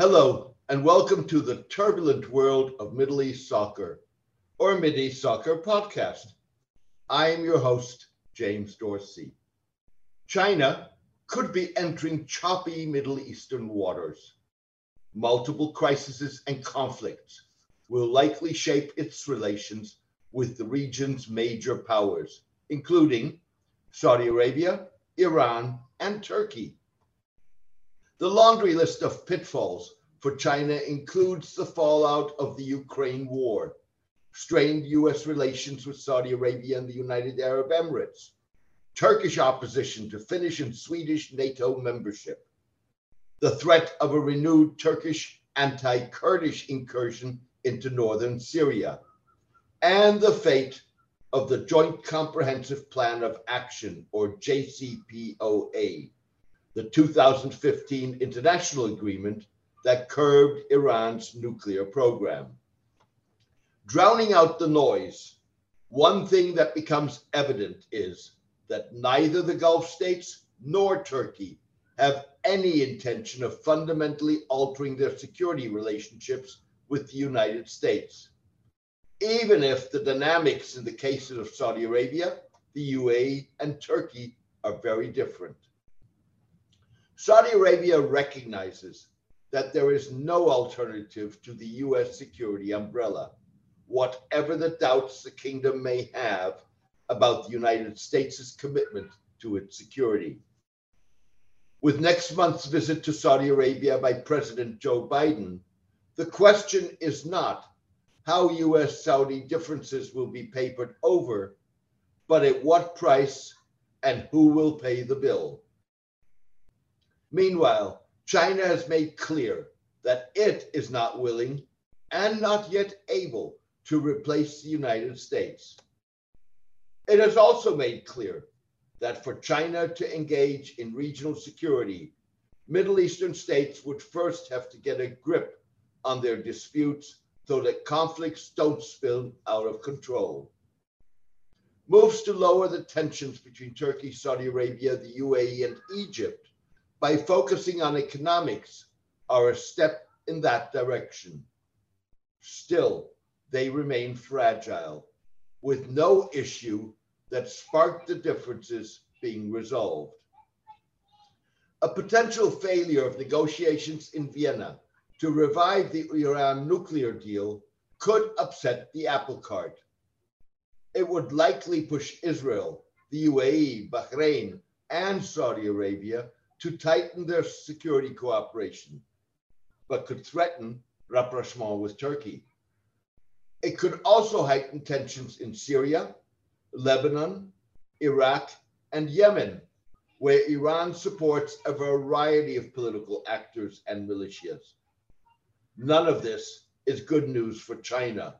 Hello, and welcome to the turbulent world of Middle East soccer, or Mideast Soccer podcast. I am your host, James Dorsey. China could be entering choppy Middle Eastern waters. Multiple crises and conflicts will likely shape its relations with the region's major powers, including Saudi Arabia, Iran, and Turkey. The laundry list of pitfalls for China includes the fallout of the Ukraine war, strained US relations with Saudi Arabia and the United Arab Emirates, Turkish opposition to Finnish and Swedish NATO membership, the threat of a renewed Turkish anti Kurdish incursion into northern Syria, and the fate of the Joint Comprehensive Plan of Action, or JCPOA, the 2015 international agreement that curbed Iran's nuclear program. Drowning out the noise, one thing that becomes evident is that neither the Gulf states nor Turkey have any intention of fundamentally altering their security relationships with the United States. Even if the dynamics in the cases of Saudi Arabia, the UAE, and Turkey are very different. Saudi Arabia recognizes that there is no alternative to the US security umbrella, whatever the doubts the kingdom may have about the United States' commitment to its security. With next month's visit to Saudi Arabia by President Joe Biden, the question is not how US Saudi differences will be papered over, but at what price and who will pay the bill. Meanwhile, China has made clear that it is not willing and not yet able to replace the United States. It has also made clear that for China to engage in regional security, Middle Eastern states would first have to get a grip on their disputes so that conflicts don't spill out of control. Moves to lower the tensions between Turkey, Saudi Arabia, the UAE, and Egypt by focusing on economics are a step in that direction. Still, they remain fragile, with no issue that sparked the differences being resolved. A potential failure of negotiations in Vienna to revive the Iran nuclear deal could upset the apple cart. It would likely push Israel, the UAE, Bahrain, and Saudi Arabia to tighten their security cooperation, but could threaten rapprochement with Turkey. It could also heighten tensions in Syria, Lebanon, Iraq, and Yemen, where Iran supports a variety of political actors and militias. None of this is good news for China,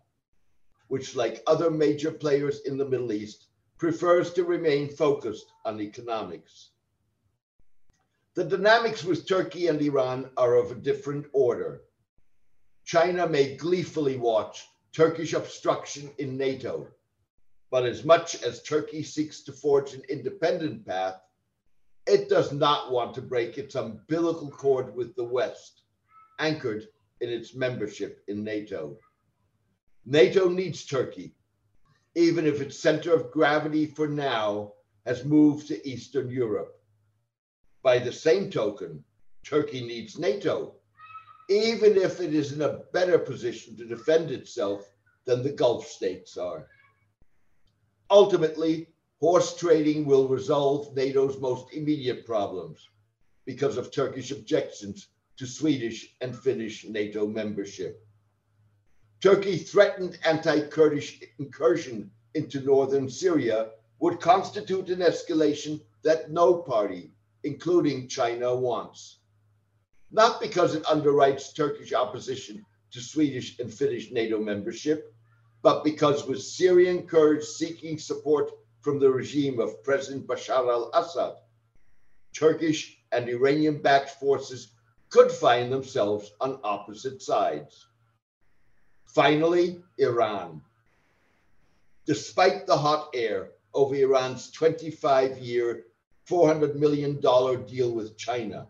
which, like other major players in the Middle East, prefers to remain focused on economics. The dynamics with Turkey and Iran are of a different order. China may gleefully watch Turkish obstruction in NATO, but as much as Turkey seeks to forge an independent path, it does not want to break its umbilical cord with the West, anchored in its membership in NATO. NATO needs Turkey, even if its center of gravity for now has moved to Eastern Europe. By the same token, Turkey needs NATO, even if it is in a better position to defend itself than the Gulf states are. Ultimately, horse trading will resolve NATO's most immediate problems because of Turkish objections to Swedish and Finnish NATO membership. Turkey threatened anti Kurdish incursion into northern Syria would constitute an escalation that no party including China, wants. Not because it underwrites Turkish opposition to Swedish and Finnish NATO membership, but because with Syrian Kurds seeking support from the regime of President Bashar al Assad, Turkish and Iranian backed forces could find themselves on opposite sides. Finally, Iran. Despite the hot air over Iran's 25 year $400 million deal with China.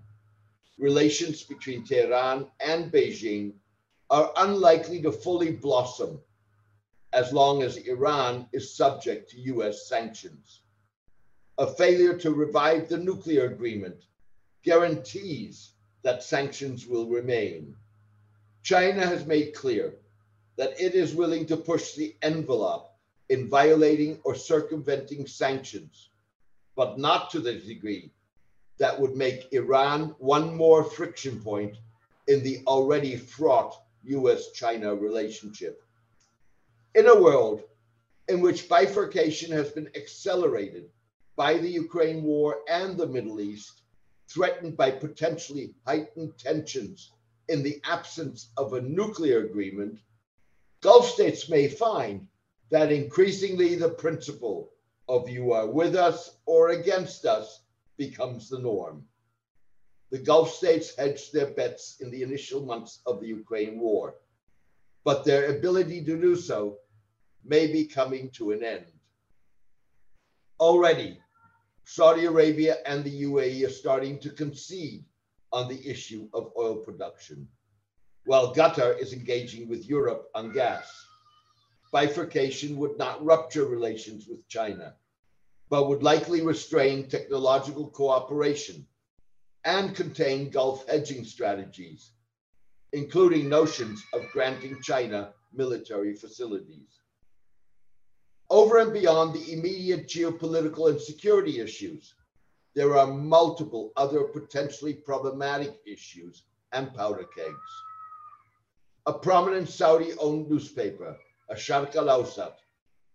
relations between Tehran and Beijing are unlikely to fully blossom as long as Iran is subject to US sanctions. A failure to revive the nuclear agreement guarantees that sanctions will remain. China has made clear that it is willing to push the envelope in violating or circumventing sanctions, but not to the degree that would make Iran one more friction point in the already fraught US China relationship. In a world in which bifurcation has been accelerated by the Ukraine war and the Middle East, threatened by potentially heightened tensions in the absence of a nuclear agreement, Gulf states may find that increasingly the principle of you are with us or against us becomes the norm. The Gulf states hedged their bets in the initial months of the Ukraine war, but their ability to do so may be coming to an end. Already, Saudi Arabia and the UAE are starting to concede on the issue of oil production, while Qatar is engaging with Europe on gas. Bifurcation would not rupture relations with China, but would likely restrain technological cooperation and contain Gulf hedging strategies, including notions of granting China military facilities over and beyond the immediate geopolitical and security issues, there are multiple other potentially problematic issues and powder kegs. A prominent Saudi owned newspaper, Asharq al Awsat,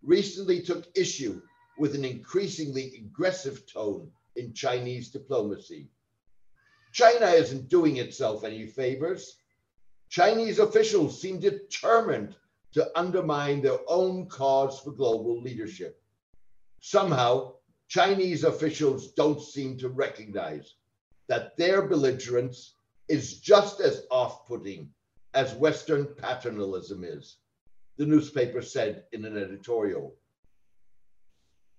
recently took issue with an increasingly aggressive tone in Chinese diplomacy. China isn't doing itself any favors. Chinese officials seem determined to undermine their own cause for global leadership. Somehow, Chinese officials don't seem to recognize that their belligerence is just as off putting as Western paternalism is, the newspaper said in an editorial.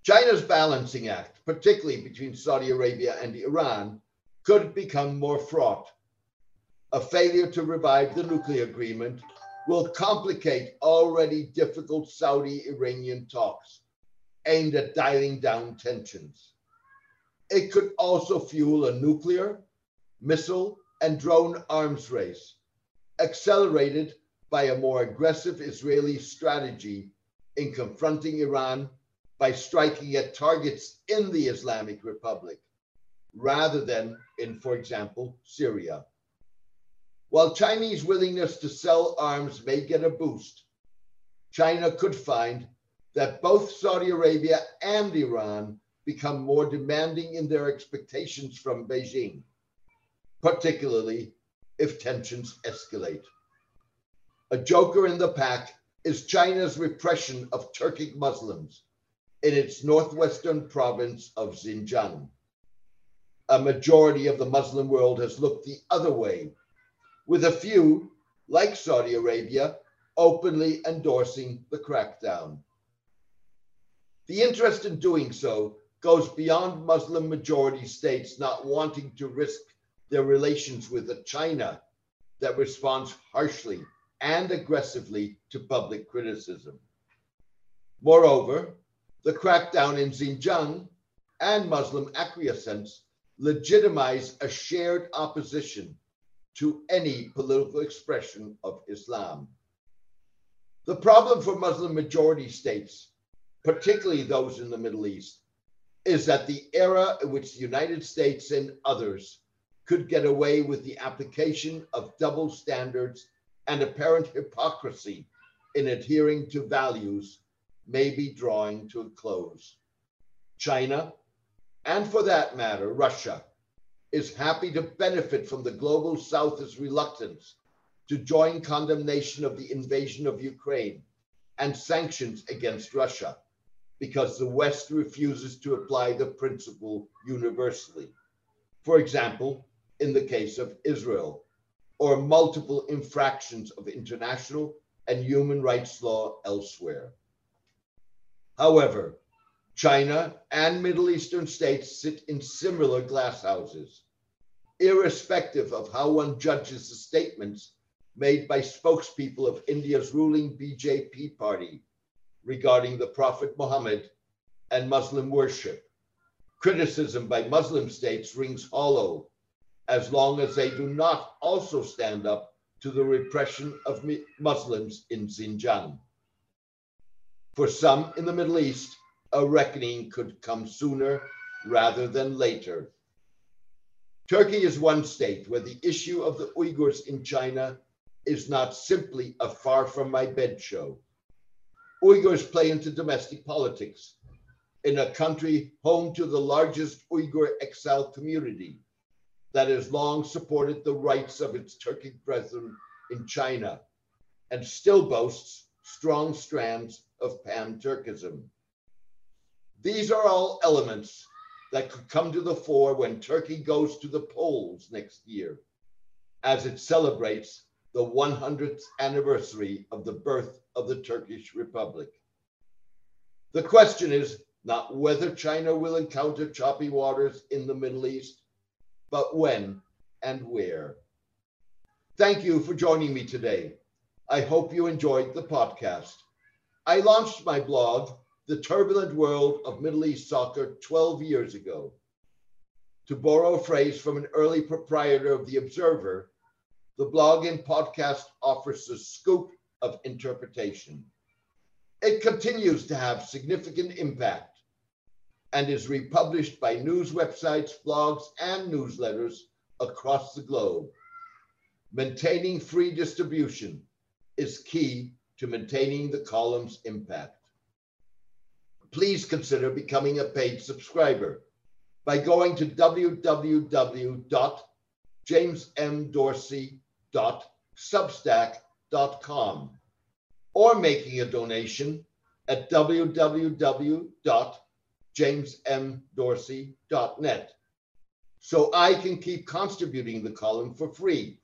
China's balancing act, particularly between Saudi Arabia and Iran, could become more fraught. A failure to revive the nuclear agreement will complicate already difficult Saudi Iranian talks aimed at dialing down tensions. It could also fuel a nuclear, missile, and drone arms race, accelerated by a more aggressive Israeli strategy in confronting Iran by striking at targets in the Islamic Republic rather than in, for example, Syria. While Chinese willingness to sell arms may get a boost, China could find that both Saudi Arabia and Iran become more demanding in their expectations from Beijing, particularly if tensions escalate. A joker in the pack is China's repression of Turkic Muslims in its northwestern province of Xinjiang. A majority of the Muslim world has looked the other way with a few, like Saudi Arabia, openly endorsing the crackdown. The interest in doing so goes beyond Muslim majority states not wanting to risk their relations with a China that responds harshly and aggressively to public criticism. Moreover, the crackdown in Xinjiang and Muslim acquiescence legitimize a shared opposition to any political expression of Islam. The problem for Muslim majority states, particularly those in the Middle East, is that the era in which the United States and others could get away with the application of double standards and apparent hypocrisy in adhering to values may be drawing to a close. China, and for that matter, Russia, is happy to benefit from the global South's reluctance to join condemnation of the invasion of Ukraine and sanctions against Russia because the West refuses to apply the principle universally. For example, in the case of Israel, or multiple infractions of international and human rights law elsewhere. However, China and Middle Eastern states sit in similar glass houses. irrespective of how one judges the statements made by spokespeople of India's ruling BJP party regarding the Prophet Muhammad and Muslim worship. Criticism by Muslim states rings hollow as long as they do not also stand up to the repression of Muslims in Xinjiang. For some in the Middle East, a reckoning could come sooner rather than later. Turkey is one state where the issue of the Uyghurs in China is not simply a far from my bed show. Uyghurs play into domestic politics in a country home to the largest Uyghur exile community that has long supported the rights of its Turkic brethren in China and still boasts strong strands of pan Turkism. These are all elements that could come to the fore when Turkey goes to the polls next year as it celebrates the 100th anniversary of the birth of the Turkish Republic. The question is not whether China will encounter choppy waters in the Middle East, but when and where. Thank you for joining me today. I hope you enjoyed the podcast. I launched my blog, The Turbulent World of Middle East Soccer, 12 years ago. To borrow a phrase from an early proprietor of The Observer, the blog and podcast offers a scoop of interpretation. It continues to have significant impact and is republished by news websites, blogs, and newsletters across the globe. Maintaining free distribution is key to maintaining the column's impact. Please consider becoming a paid subscriber by going to www.jamesmdorsey.com www.substack.com or making a donation at www.jamesmdorsey.net so I can keep contributing the column for free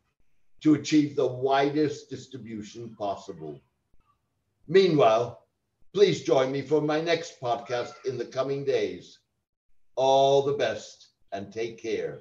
to achieve the widest distribution possible. Meanwhile, please join me for my next podcast in the coming days. All the best and take care.